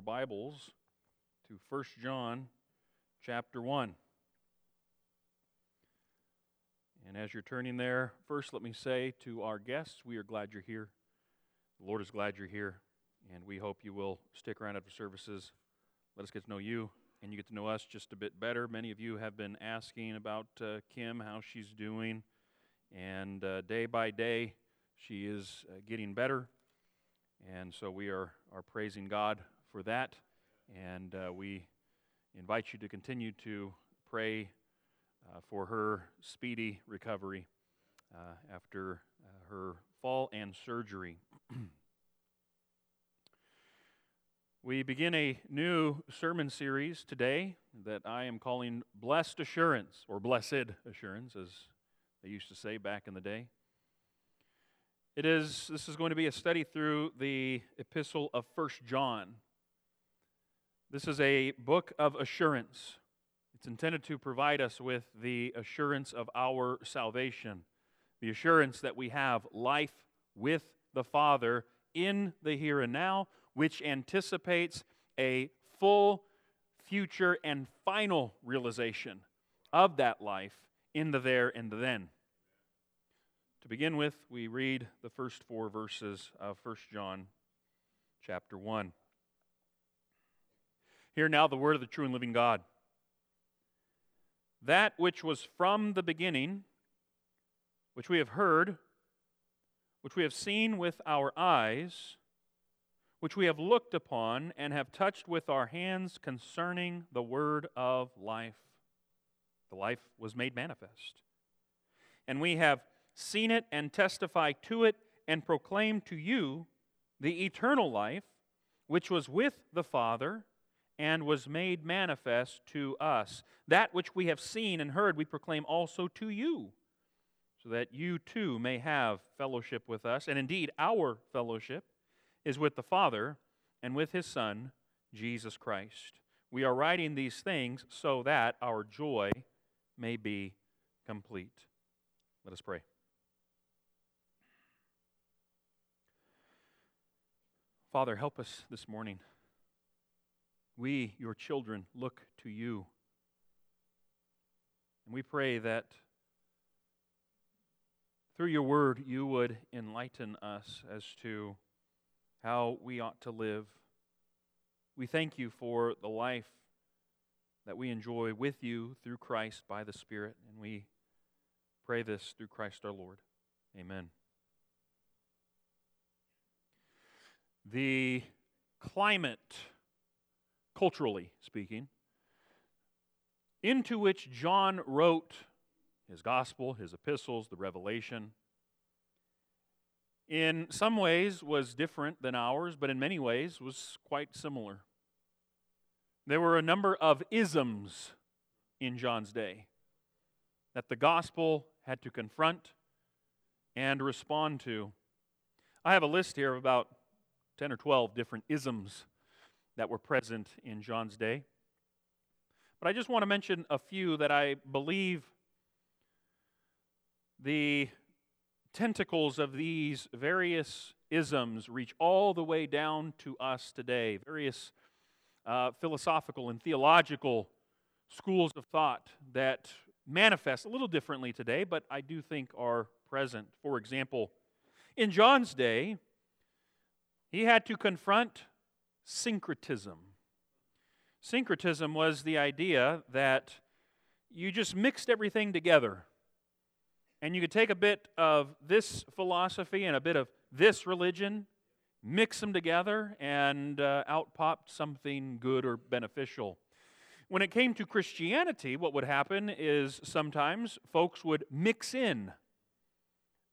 your Bibles to 1 John chapter 1. And as you're turning there, first let me say to our guests, we are glad you're here. The Lord is glad you're here, and we hope you will stick around after services. Let us get to know you, and you get to know us just a bit better. Many of you have been asking about uh, Kim, how she's doing, and uh, day by day, she is uh, getting better. And so we are, are praising God for that. And uh, we invite you to continue to pray uh, for her speedy recovery uh, after uh, her fall and surgery. we begin a new sermon series today that I am calling Blessed Assurance, or Blessed Assurance, as they used to say back in the day. It is this is going to be a study through the epistle of First John. This is a book of assurance. It's intended to provide us with the assurance of our salvation, the assurance that we have life with the Father in the here and now, which anticipates a full future and final realization of that life in the there and the then. To begin with, we read the first four verses of 1 John chapter 1. Hear now the word of the true and living God. That which was from the beginning, which we have heard, which we have seen with our eyes, which we have looked upon and have touched with our hands concerning the word of life. The life was made manifest. And we have seen it and testify to it and proclaim to you the eternal life which was with the Father and was made manifest to us. That which we have seen and heard, we proclaim also to you, so that you too may have fellowship with us. And indeed, our fellowship is with the Father and with His Son, Jesus Christ. We are writing these things so that our joy may be complete. Let us pray. Father, help us this morning. We, your children, look to you. And we pray that through your word you would enlighten us as to how we ought to live. We thank you for the life that we enjoy with you through Christ by the Spirit. And we pray this through Christ our Lord. Amen. the climate, culturally speaking, into which John wrote his gospel, his epistles, the revelation, in some ways was different than ours, but in many ways was quite similar. There were a number of isms in John's day that the gospel had to confront and respond to. I have a list here of about 10 or 12 different isms that were present in John's day. But I just want to mention a few that I believe the tentacles of these various isms reach all the way down to us today. Various uh, philosophical and theological schools of thought that manifest a little differently today, but I do think are present. For example, in John's day, he had to confront syncretism. Syncretism was the idea that you just mixed everything together. And you could take a bit of this philosophy and a bit of this religion, mix them together, and uh, out popped something good or beneficial. When it came to Christianity, what would happen is sometimes folks would mix in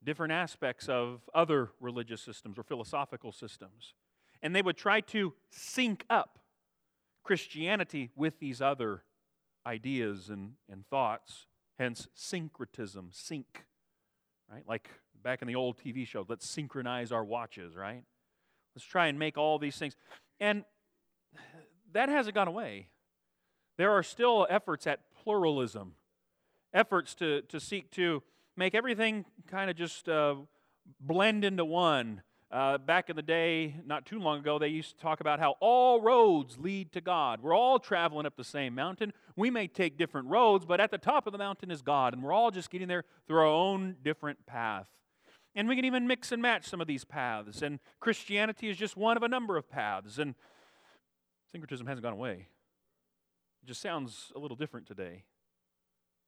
different aspects of other religious systems or philosophical systems. And they would try to sync up Christianity with these other ideas and, and thoughts, hence syncretism, sync, right? Like back in the old TV show, let's synchronize our watches, right? Let's try and make all these things. And that hasn't gone away. There are still efforts at pluralism, efforts to, to seek to make everything kind of just uh, blend into one. Uh, back in the day, not too long ago, they used to talk about how all roads lead to God. We're all traveling up the same mountain. We may take different roads, but at the top of the mountain is God, and we're all just getting there through our own different path. And we can even mix and match some of these paths. And Christianity is just one of a number of paths. And syncretism hasn't gone away, it just sounds a little different today.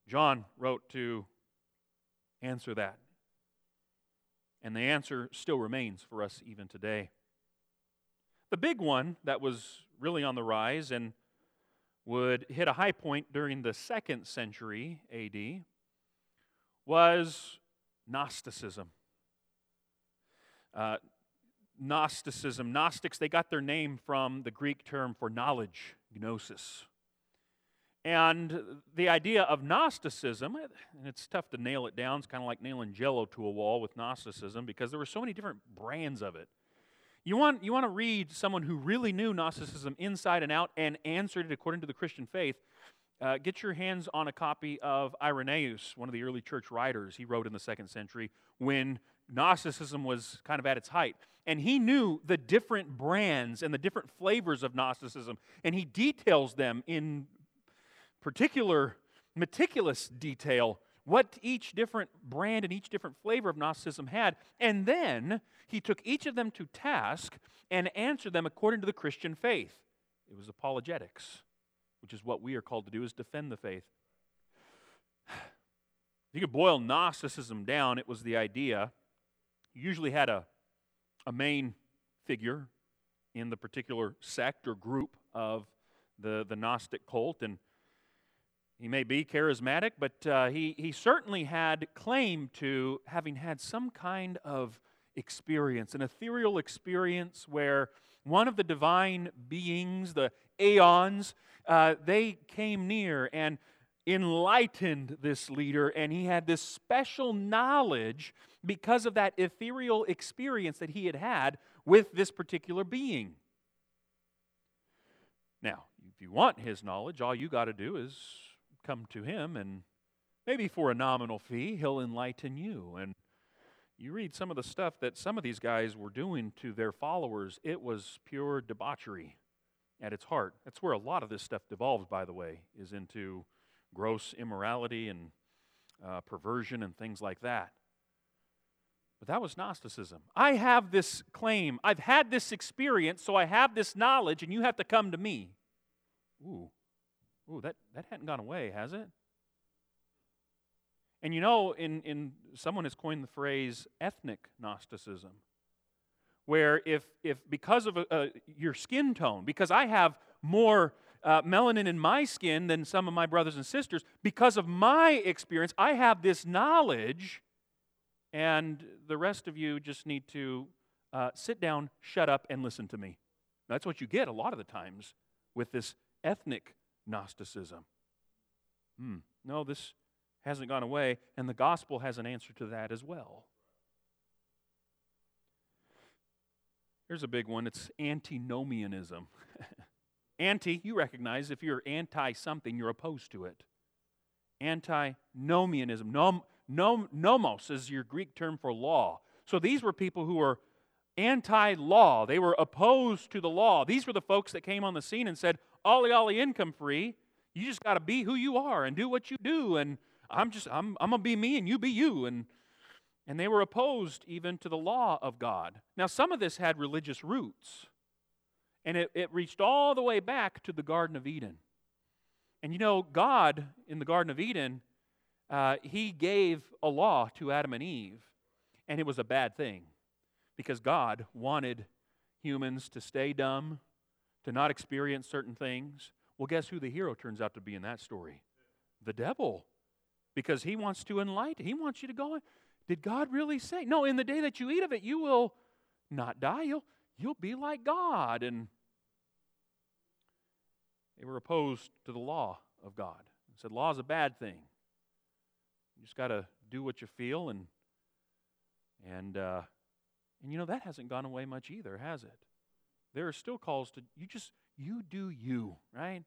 John wrote to answer that. And the answer still remains for us even today. The big one that was really on the rise and would hit a high point during the second century AD was Gnosticism. Uh, Gnosticism, Gnostics, they got their name from the Greek term for knowledge, gnosis. And the idea of Gnosticism, and it's tough to nail it down, it's kind of like nailing jello to a wall with Gnosticism because there were so many different brands of it. You want, you want to read someone who really knew Gnosticism inside and out and answered it according to the Christian faith. Uh, get your hands on a copy of Irenaeus, one of the early church writers. He wrote in the second century when Gnosticism was kind of at its height. And he knew the different brands and the different flavors of Gnosticism. And he details them in particular, meticulous detail what each different brand and each different flavor of Gnosticism had. And then he took each of them to task and answered them according to the Christian faith. It was apologetics, which is what we are called to do, is defend the faith. If you could boil Gnosticism down, it was the idea you usually had a, a main figure in the particular sect or group of the, the Gnostic cult, and he may be charismatic, but uh, he, he certainly had claim to having had some kind of experience, an ethereal experience where one of the divine beings, the aeons, uh, they came near and enlightened this leader, and he had this special knowledge because of that ethereal experience that he had had with this particular being. Now, if you want his knowledge, all you got to do is come to him and maybe for a nominal fee, he'll enlighten you. And you read some of the stuff that some of these guys were doing to their followers, it was pure debauchery at its heart. That's where a lot of this stuff devolves, by the way, is into gross immorality and uh, perversion and things like that. But that was Gnosticism. I have this claim, I've had this experience, so I have this knowledge, and you have to come to me. Ooh, Ooh, that, that hadn't gone away, has it? And you know, in, in someone has coined the phrase ethnic Gnosticism, where if, if because of your skin tone, because I have more uh, melanin in my skin than some of my brothers and sisters, because of my experience, I have this knowledge, and the rest of you just need to uh, sit down, shut up, and listen to me. That's what you get a lot of the times with this ethnic Gnosticism. Hmm, no, this hasn't gone away, and the gospel has an answer to that as well. Here's a big one it's antinomianism. anti, you recognize if you're anti something, you're opposed to it. Antinomianism. Nom, nom, nomos is your Greek term for law. So these were people who were anti law, they were opposed to the law. These were the folks that came on the scene and said, ollie ollie income free. You just got to be who you are and do what you do. And I'm just, I'm, I'm going to be me and you be you. And, and they were opposed even to the law of God. Now, some of this had religious roots. And it, it reached all the way back to the Garden of Eden. And you know, God in the Garden of Eden, uh, He gave a law to Adam and Eve. And it was a bad thing because God wanted humans to stay dumb, to not experience certain things. Well, guess who the hero turns out to be in that story? The devil. Because he wants to enlighten. He wants you to go. Did God really say? No, in the day that you eat of it, you will not die. You'll, you'll be like God. And they were opposed to the law of God. They said, law is a bad thing. You just got to do what you feel and and uh, and you know that hasn't gone away much either, has it? There are still calls to you just you do you, right?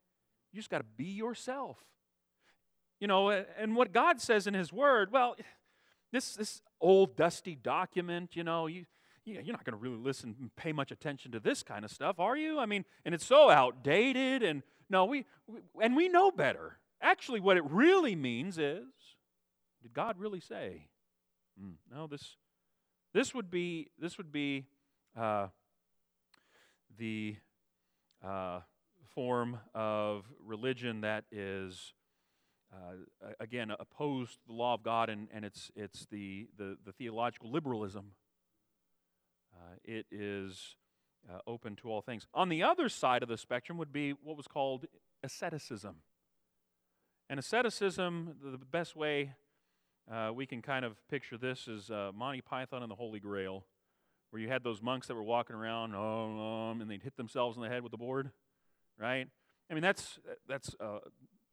You just got to be yourself. You know, and what God says in his word, well, this this old dusty document, you know, you you're not going to really listen and pay much attention to this kind of stuff, are you? I mean, and it's so outdated. And no, we, we and we know better. Actually, what it really means is, did God really say? Mm, no, this this would be this would be uh, the uh, form of religion that is uh, again opposed to the law of God, and, and it's it's the, the, the theological liberalism. Uh, it is uh, open to all things. On the other side of the spectrum would be what was called asceticism. And asceticism, the best way uh, we can kind of picture this is uh, Monty Python and the Holy Grail, where you had those monks that were walking around, oh, um, and they'd hit themselves in the head with the board, right? I mean, that's that's uh,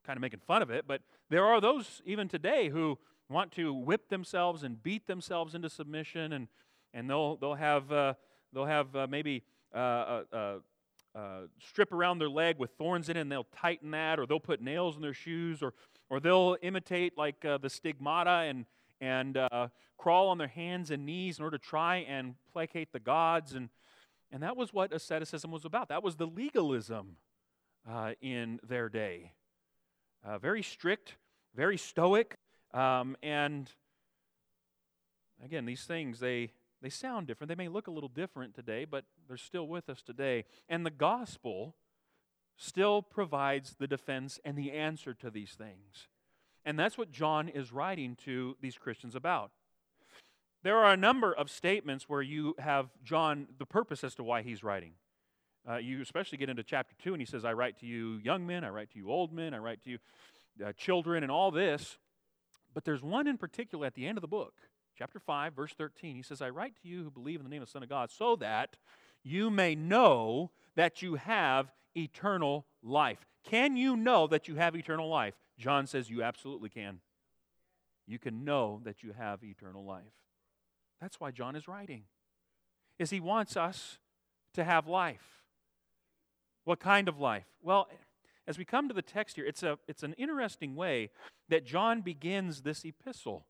kind of making fun of it, but there are those even today who want to whip themselves and beat themselves into submission, and and they'll they'll have uh, they'll have uh, maybe uh, strip around their leg with thorns in it, and they'll tighten that, or they'll put nails in their shoes, or or they'll imitate like uh, the stigmata and, and uh, crawl on their hands and knees in order to try and placate the gods. And, and that was what asceticism was about. That was the legalism uh, in their day. Uh, very strict, very stoic. Um, and again, these things, they, they sound different. They may look a little different today, but they're still with us today. And the gospel still provides the defense and the answer to these things. And that's what John is writing to these Christians about. There are a number of statements where you have John, the purpose as to why he's writing. Uh, you especially get into chapter 2, and he says, I write to you young men, I write to you old men, I write to you uh, children, and all this. But there's one in particular at the end of the book, chapter 5, verse 13. He says, I write to you who believe in the name of the Son of God, so that you may know that you have eternal life. Can you know that you have eternal life? John says you absolutely can. You can know that you have eternal life. That's why John is writing. Is he wants us to have life. What kind of life? Well, as we come to the text here, it's, a, it's an interesting way that John begins this epistle.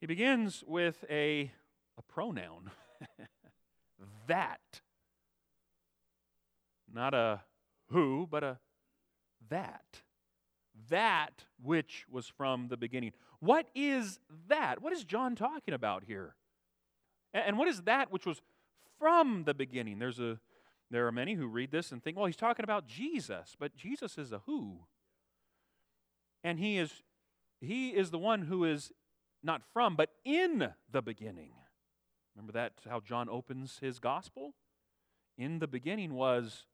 He begins with a, a pronoun that. Not a who, but a that. That which was from the beginning. What is that? What is John talking about here? And what is that which was from the beginning? There's a there are many who read this and think, well, he's talking about Jesus, but Jesus is a who. And he is he is the one who is not from, but in the beginning. Remember that how John opens his gospel? In the beginning was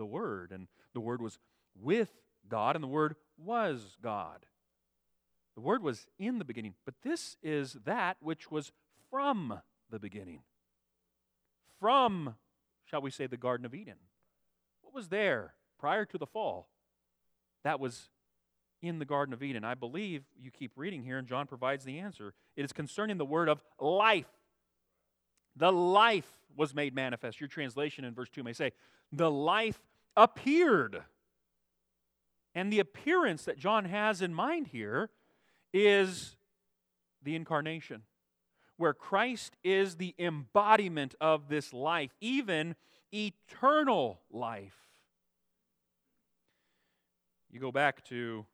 the Word, and the Word was with God, and the Word was God. The Word was in the beginning, but this is that which was from the beginning. From, shall we say, the Garden of Eden. What was there prior to the fall? That was in the Garden of Eden. I believe you keep reading here, and John provides the answer. It is concerning the word of life. The life was made manifest. Your translation in verse 2 may say, The life appeared. And the appearance that John has in mind here is the incarnation, where Christ is the embodiment of this life, even eternal life. You go back to,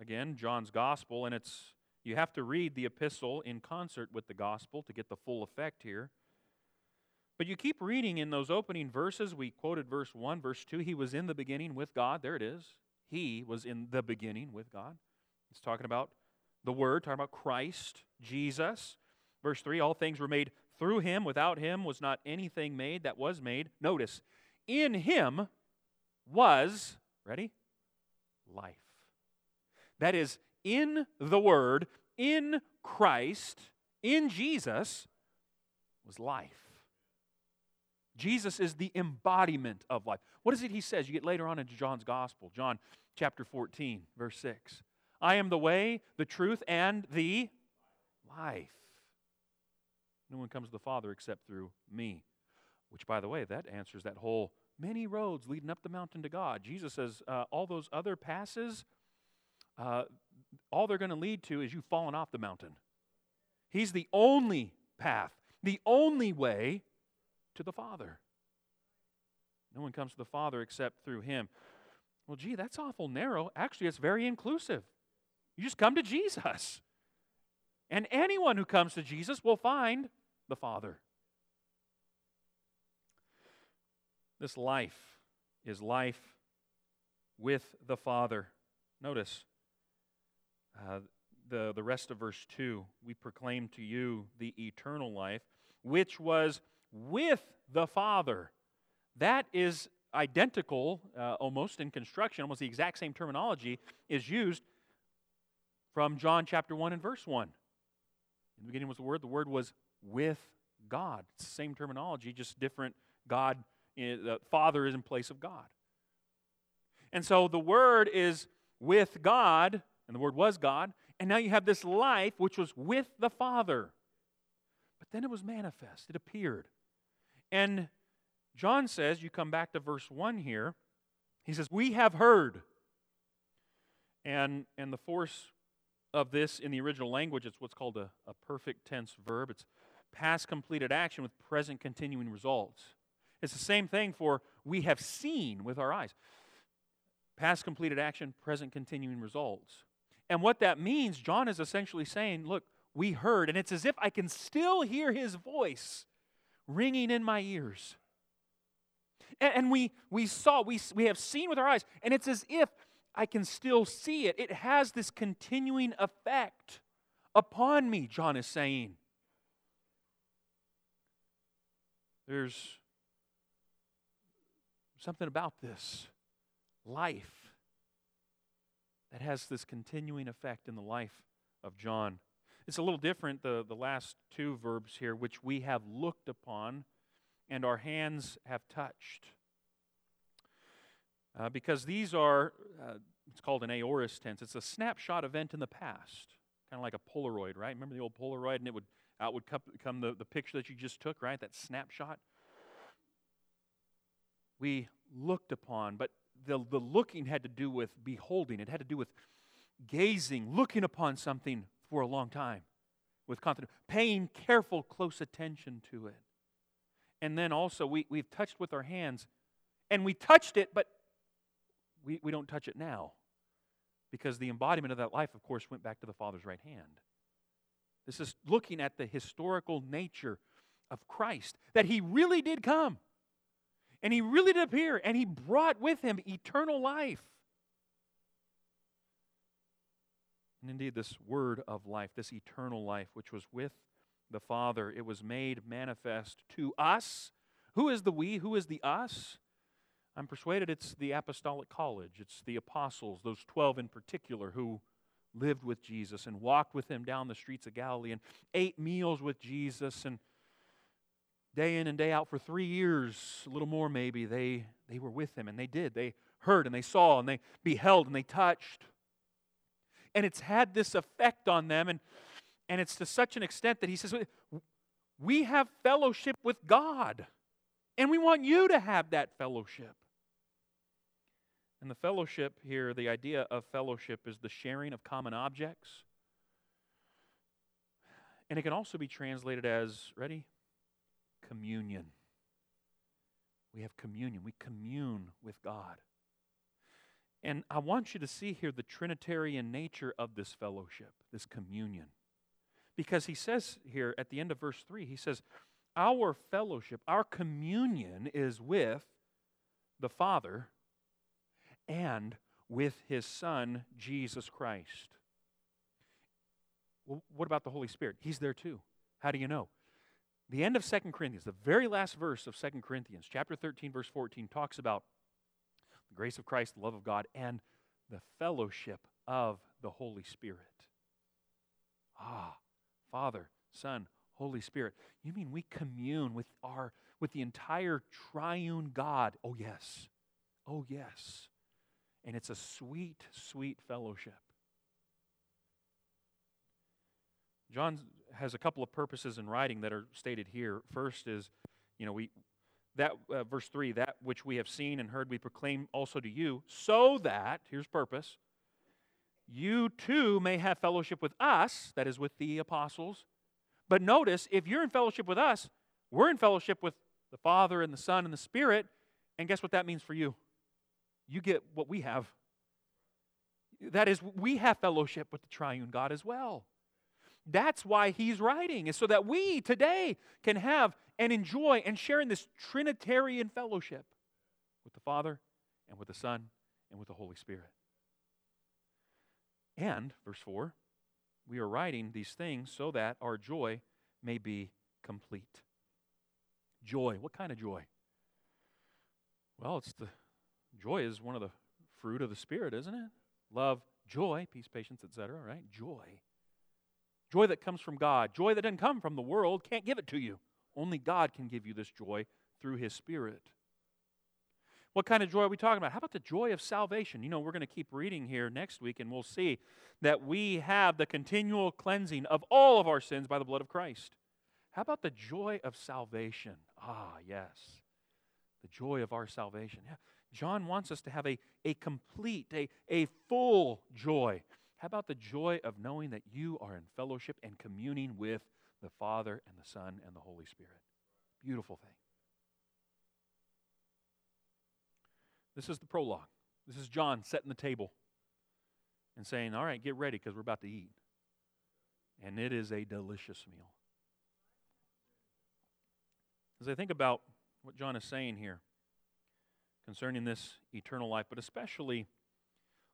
again, John's gospel, and it's you have to read the epistle in concert with the gospel to get the full effect here. But you keep reading in those opening verses. We quoted verse 1, verse 2. He was in the beginning with God. There it is. He was in the beginning with God. It's talking about the Word, talking about Christ, Jesus. Verse 3 All things were made through him. Without him was not anything made that was made. Notice, in him was, ready? Life. That is, in the Word, in Christ, in Jesus, was life. Jesus is the embodiment of life. What is it he says? You get later on into John's gospel, John chapter 14, verse 6. I am the way, the truth, and the life. No one comes to the Father except through me. Which, by the way, that answers that whole many roads leading up the mountain to God. Jesus says uh, all those other passes, uh, all they're going to lead to is you falling off the mountain. He's the only path. the only way to the Father. No one comes to the Father except through him. Well, gee, that's awful narrow. Actually, it's very inclusive. You just come to Jesus. And anyone who comes to Jesus will find the Father. This life is life with the Father. Notice uh, the, the rest of verse 2 we proclaim to you the eternal life, which was with the Father. That is identical, uh, almost in construction, almost the exact same terminology is used from John chapter 1 and verse 1. In the beginning was the Word, the Word was with God. It's the same terminology, just different God the Father is in place of God. And so the Word is with God, and the Word was God, and now you have this life which was with the Father. But then it was manifest, it appeared. And John says, you come back to verse 1 here, he says, We have heard. And, and the force of this in the original language, it's what's called a, a perfect tense verb. It's past completed action with present continuing results. It's the same thing for we have seen with our eyes. Past completed action, present continuing results. And what that means, John is essentially saying, look, we heard, and it's as if I can still hear his voice ringing in my ears. And, and we, we saw, we, we have seen with our eyes, and it's as if I can still see it. It has this continuing effect upon me, John is saying. There's something about this life that has this continuing effect in the life of John. It's a little different, the, the last two verbs here, which we have looked upon and our hands have touched. Uh, because these are, uh, it's called an aorist tense. It's a snapshot event in the past, kind of like a Polaroid, right? Remember the old Polaroid, and it would out would come the, the picture that you just took, right? That snapshot we looked upon, but the, the looking had to do with beholding. It had to do with gazing, looking upon something for a long time with confidence, paying careful, close attention to it. And then also, we, we've touched with our hands, and we touched it, but we, we don't touch it now because the embodiment of that life, of course, went back to the Father's right hand. This is looking at the historical nature of Christ, that He really did come and he really did appear, and he brought with him eternal life. And indeed, this word of life, this eternal life, which was with the Father, it was made manifest to us. Who is the we? Who is the us? I'm persuaded it's the apostolic college. It's the apostles, those 12 in particular, who lived with Jesus and walked with him down the streets of Galilee and ate meals with Jesus and day in and day out for three years, a little more maybe, they, they were with him and they did. They heard and they saw and they beheld and they touched. And it's had this effect on them, and, and it's to such an extent that he says, We have fellowship with God, and we want you to have that fellowship. And the fellowship here, the idea of fellowship is the sharing of common objects. And it can also be translated as, ready? communion. We have communion. We commune with God. And I want you to see here the Trinitarian nature of this fellowship, this communion. Because he says here at the end of verse 3, he says, Our fellowship, our communion is with the Father and with his Son, Jesus Christ. Well, what about the Holy Spirit? He's there too. How do you know? The end of Second Corinthians, the very last verse of Second Corinthians, chapter 13, verse 14, talks about the grace of Christ, the love of God, and the fellowship of the Holy Spirit. Ah, Father, Son, Holy Spirit. You mean we commune with our with the entire triune God? Oh yes. Oh yes. And it's a sweet, sweet fellowship. John has a couple of purposes in writing that are stated here. First is, you know, we that uh, verse 3 that which we have seen and heard we proclaim also to you so that here's purpose you too may have fellowship with us that is with the apostles But notice, if you're in fellowship with us, we're in fellowship with the Father and the Son and the Spirit. And guess what that means for you? You get what we have. That is, we have fellowship with the triune God as well. That's why he's writing, is so that we today can have and enjoy and share in this Trinitarian fellowship with the Father and with the Son and with the Holy Spirit. And, verse 4, we are writing these things so that our joy may be complete. Joy. What kind of joy? Well, it's the joy is one of the fruit of the Spirit, isn't it? Love, joy, peace, patience, etc., right? Joy. Joy that comes from God. Joy that doesn't come from the world, can't give it to you. Only God can give you this joy through His Spirit. What kind of joy are we talking about? How about the joy of salvation? You know, we're going to keep reading here next week, and we'll see that we have the continual cleansing of all of our sins by the blood of Christ. How about the joy of salvation? Ah, yes. The joy of our salvation. Yeah. John wants us to have a, a complete, a, a full joy. How about the joy of knowing that you are in fellowship and communing with the Father and the Son and the Holy Spirit? Beautiful thing. This is the prologue. This is John setting the table and saying, All right, get ready because we're about to eat. And it is a delicious meal. As I think about what John is saying here concerning this eternal life, but especially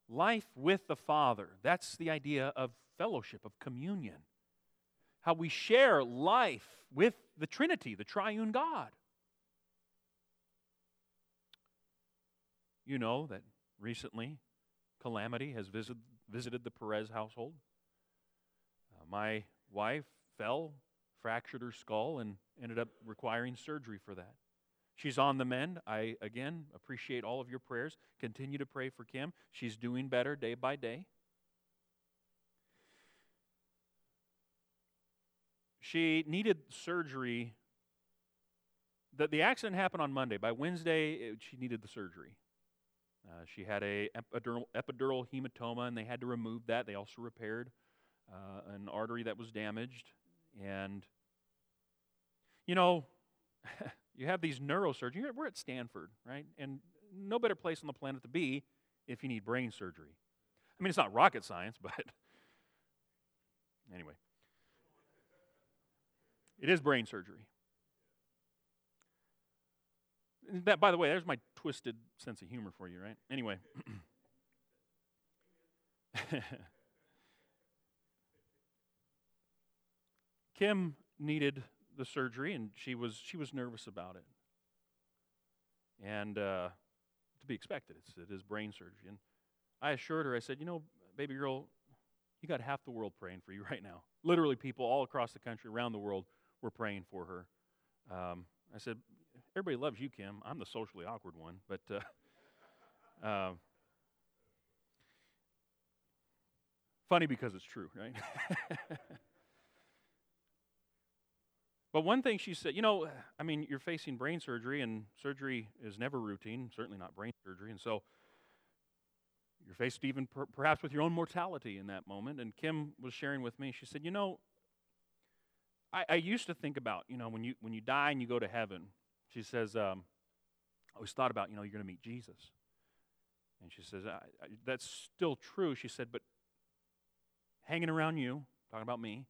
life with the Father, that's the idea of fellowship, of communion. How we share life with the Trinity, the triune God. You know that recently calamity has visit, visited the Perez household. Uh, my wife fell, fractured her skull, and ended up requiring surgery for that. She's on the mend. I, again, appreciate all of your prayers. Continue to pray for Kim. She's doing better day by day. She needed surgery. The, the accident happened on Monday. By Wednesday, it, she needed the surgery. Uh, she had a epidural, epidural, hematoma, and they had to remove that. They also repaired uh, an artery that was damaged. And, you know, you have these neurosurgeons. We're at Stanford, right? And no better place on the planet to be if you need brain surgery. I mean, it's not rocket science, but anyway. It is brain surgery. That, by the way, there's my twisted sense of humor for you, right? Anyway. Kim needed the surgery, and she was she was nervous about it, and uh, to be expected. It's, it is brain surgery, and I assured her. I said, you know, baby girl, you got half the world praying for you right now. Literally, people all across the country, around the world, were praying for her. Um, I said, everybody loves you, Kim. I'm the socially awkward one, but uh, uh, funny because it's true, right? but one thing she said, you know, I mean, you're facing brain surgery, and surgery is never routine, certainly not brain surgery, and so you're faced even per- perhaps with your own mortality in that moment. And Kim was sharing with me, she said, you know, I, I used to think about, you know, when you when you die and you go to heaven, she says, um, I always thought about, you know, you're going to meet Jesus. And she says, I, I, that's still true. She said, but hanging around you, talking about me,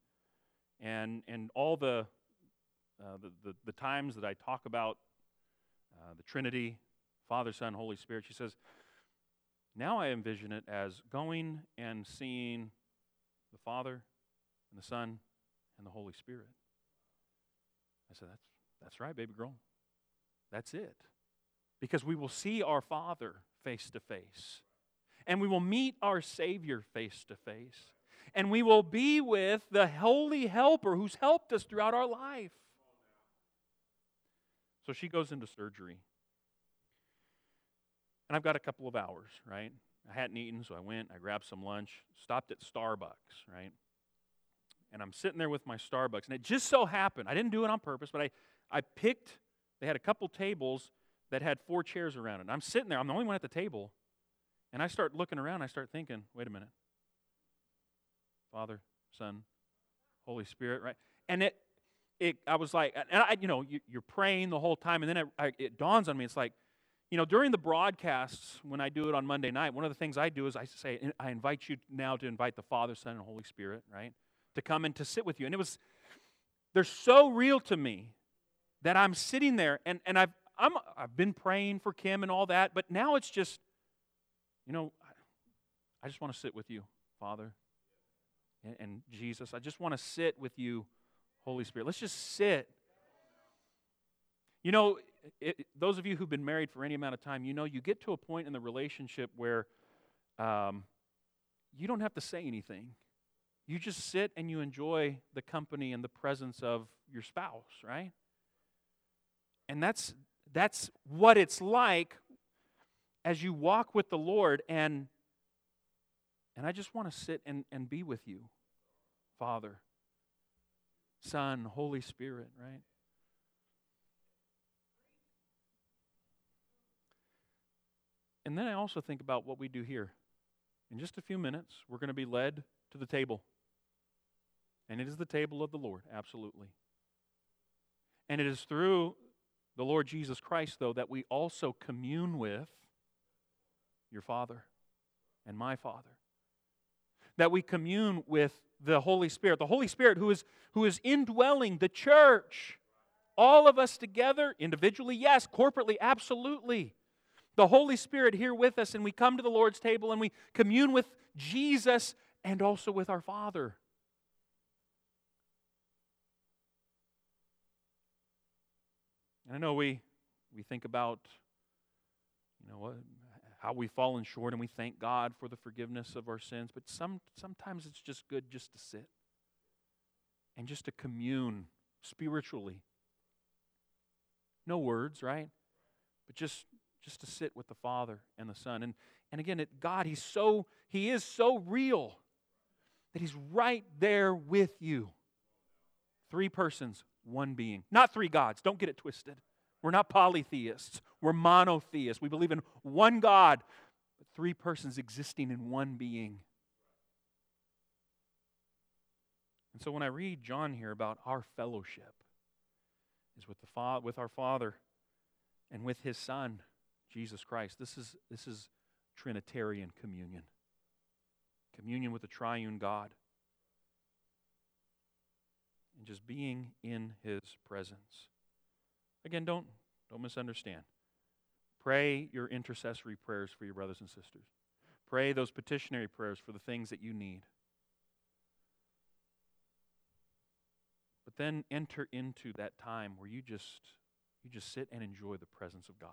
and, and all the, uh, the, the, the, times that I talk about uh, the Trinity, Father, Son, Holy Spirit, she says, now I envision it as going and seeing the Father and the Son and the Holy Spirit. I said, that's, that's right, baby girl. That's it. Because we will see our Father face to face, and we will meet our Savior face to face, and we will be with the Holy Helper who's helped us throughout our life. So she goes into surgery. And I've got a couple of hours, right? I hadn't eaten, so I went, I grabbed some lunch, stopped at Starbucks, right? And I'm sitting there with my Starbucks. And it just so happened, I didn't do it on purpose, but I, I picked they had a couple tables that had four chairs around it. And I'm sitting there, I'm the only one at the table. And I start looking around, I start thinking, wait a minute. Father, Son, Holy Spirit, right? and it, it I was like, and I, you know, you, are praying the whole time, and then it, I, it dawns on me. It's like, you know, during the broadcasts, when I do it on Monday night, one of the things I do is I say, I invite you now to invite the Father, Son, and Holy Spirit, right, to come and to sit with you. And it was, they're so real to me that I'm sitting there, and, and I've, I'm, I've been praying for Kim and all that, but now it's just, you know, I just want to sit with you, Father, and, and Jesus. I just want to sit with you, Holy Spirit. Let's just sit. You know, it, those of you who've been married for any amount of time, you know you get to a point in the relationship where um, you don't have to say anything. You just sit and you enjoy the company and the presence of your spouse, right? And that's that's what it's like as you walk with the Lord and and I just want to sit and, and be with you, Father, Son, Holy Spirit, right? And then I also think about what we do here. In just a few minutes, we're going to be led to the table. And it is the table of the Lord, absolutely. And it is through the Lord Jesus Christ, though, that we also commune with your Father and my Father. That we commune with the Holy Spirit. The Holy Spirit who is, who is indwelling the church. All of us together, individually, yes, corporately, absolutely the Holy Spirit here with us, and we come to the Lord's table and we commune with Jesus and also with our Father. And I know we, we think about, you know, how we've fallen short and we thank God for the forgiveness of our sins, but some, sometimes it's just good just to sit and just to commune spiritually. No words, right? But just just to sit with the Father and the Son. And, and again, it, God, He's so, He is so real that He's right there with you. Three persons, one being. Not three gods. Don't get it twisted. We're not polytheists. We're monotheists. We believe in one God, but three persons existing in one being. And so when I read John here about our fellowship is with the fa- with our Father and with his Son. Jesus Christ. This is, this is Trinitarian communion communion with the triune God. And just being in his presence. Again, don't, don't misunderstand. Pray your intercessory prayers for your brothers and sisters. Pray those petitionary prayers for the things that you need. But then enter into that time where you just you just sit and enjoy the presence of God.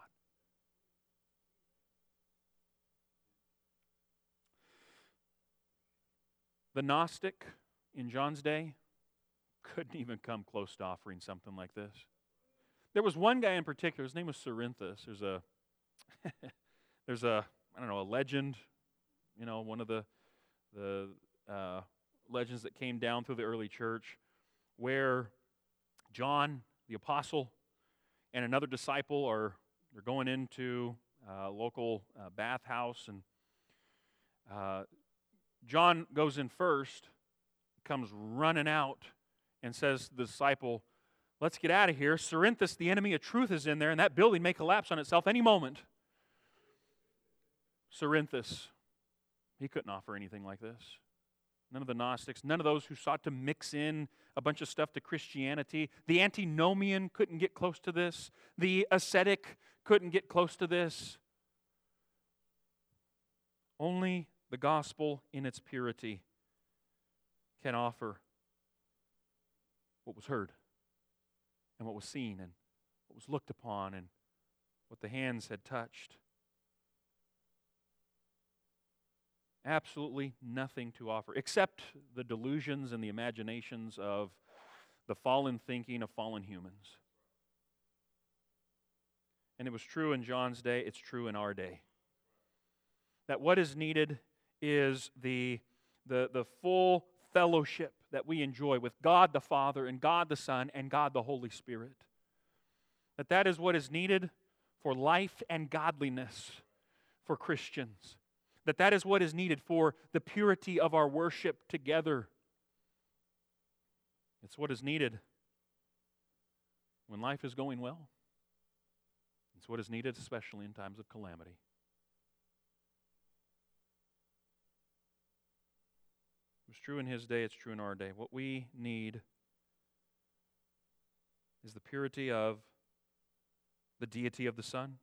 The Gnostic in John's day couldn't even come close to offering something like this. There was one guy in particular, his name was Cerinthus. There's a there's a I don't know, a legend, you know, one of the the uh, legends that came down through the early church where John the apostle and another disciple are they're going into a local uh, bathhouse and uh, John goes in first, comes running out, and says to the disciple, Let's get out of here. Cerinthus, the enemy of truth, is in there, and that building may collapse on itself any moment. Cerinthus, he couldn't offer anything like this. None of the Gnostics, none of those who sought to mix in a bunch of stuff to Christianity. The antinomian couldn't get close to this. The ascetic couldn't get close to this. Only the gospel in its purity can offer what was heard and what was seen and what was looked upon and what the hands had touched. Absolutely nothing to offer except the delusions and the imaginations of the fallen thinking of fallen humans. And it was true in John's day, it's true in our day. That what is needed is the, the, the full fellowship that we enjoy with God the Father and God the Son and God the Holy Spirit. That that is what is needed for life and godliness for Christians. That that is what is needed for the purity of our worship together. It's what is needed when life is going well. It's what is needed, especially in times of calamity. Was true in his day, it's true in our day. What we need is the purity of the deity of the Son,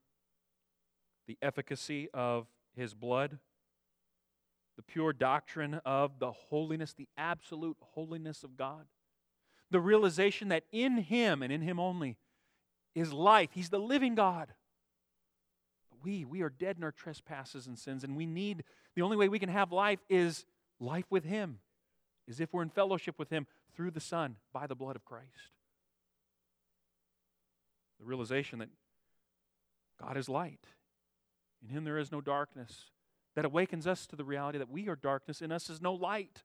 the efficacy of his blood, the pure doctrine of the holiness, the absolute holiness of God, the realization that in him and in him only is life. He's the living God. We, we are dead in our trespasses and sins, and we need, the only way we can have life is life with him, is if we're in fellowship with him through the Son by the blood of Christ. The realization that God is light. In him there is no darkness. That awakens us to the reality that we are darkness, in us is no light.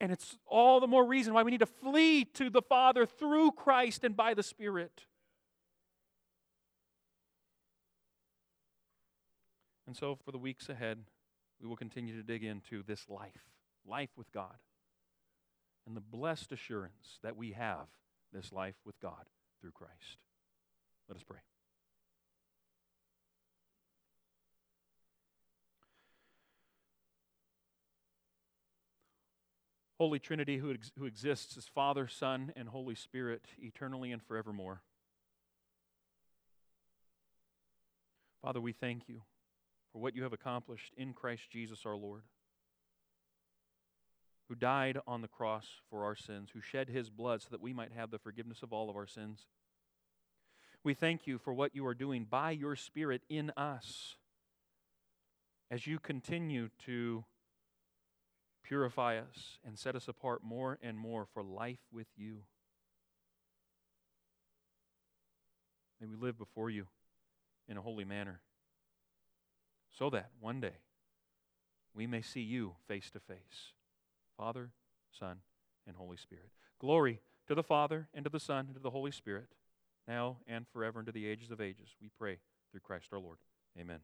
And it's all the more reason why we need to flee to the Father through Christ and by the Spirit. And so, for the weeks ahead, we will continue to dig into this life, life with God, and the blessed assurance that we have this life with God through Christ. Let us pray. Holy Trinity, who, ex- who exists as Father, Son, and Holy Spirit, eternally and forevermore. Father, we thank you for what you have accomplished in Christ Jesus our Lord, who died on the cross for our sins, who shed his blood so that we might have the forgiveness of all of our sins. We thank you for what you are doing by your Spirit in us as you continue to Purify us and set us apart more and more for life with you. May we live before you in a holy manner so that one day we may see you face to face. Father, Son, and Holy Spirit. Glory to the Father, and to the Son, and to the Holy Spirit, now and forever, and to the ages of ages. We pray through Christ our Lord. Amen.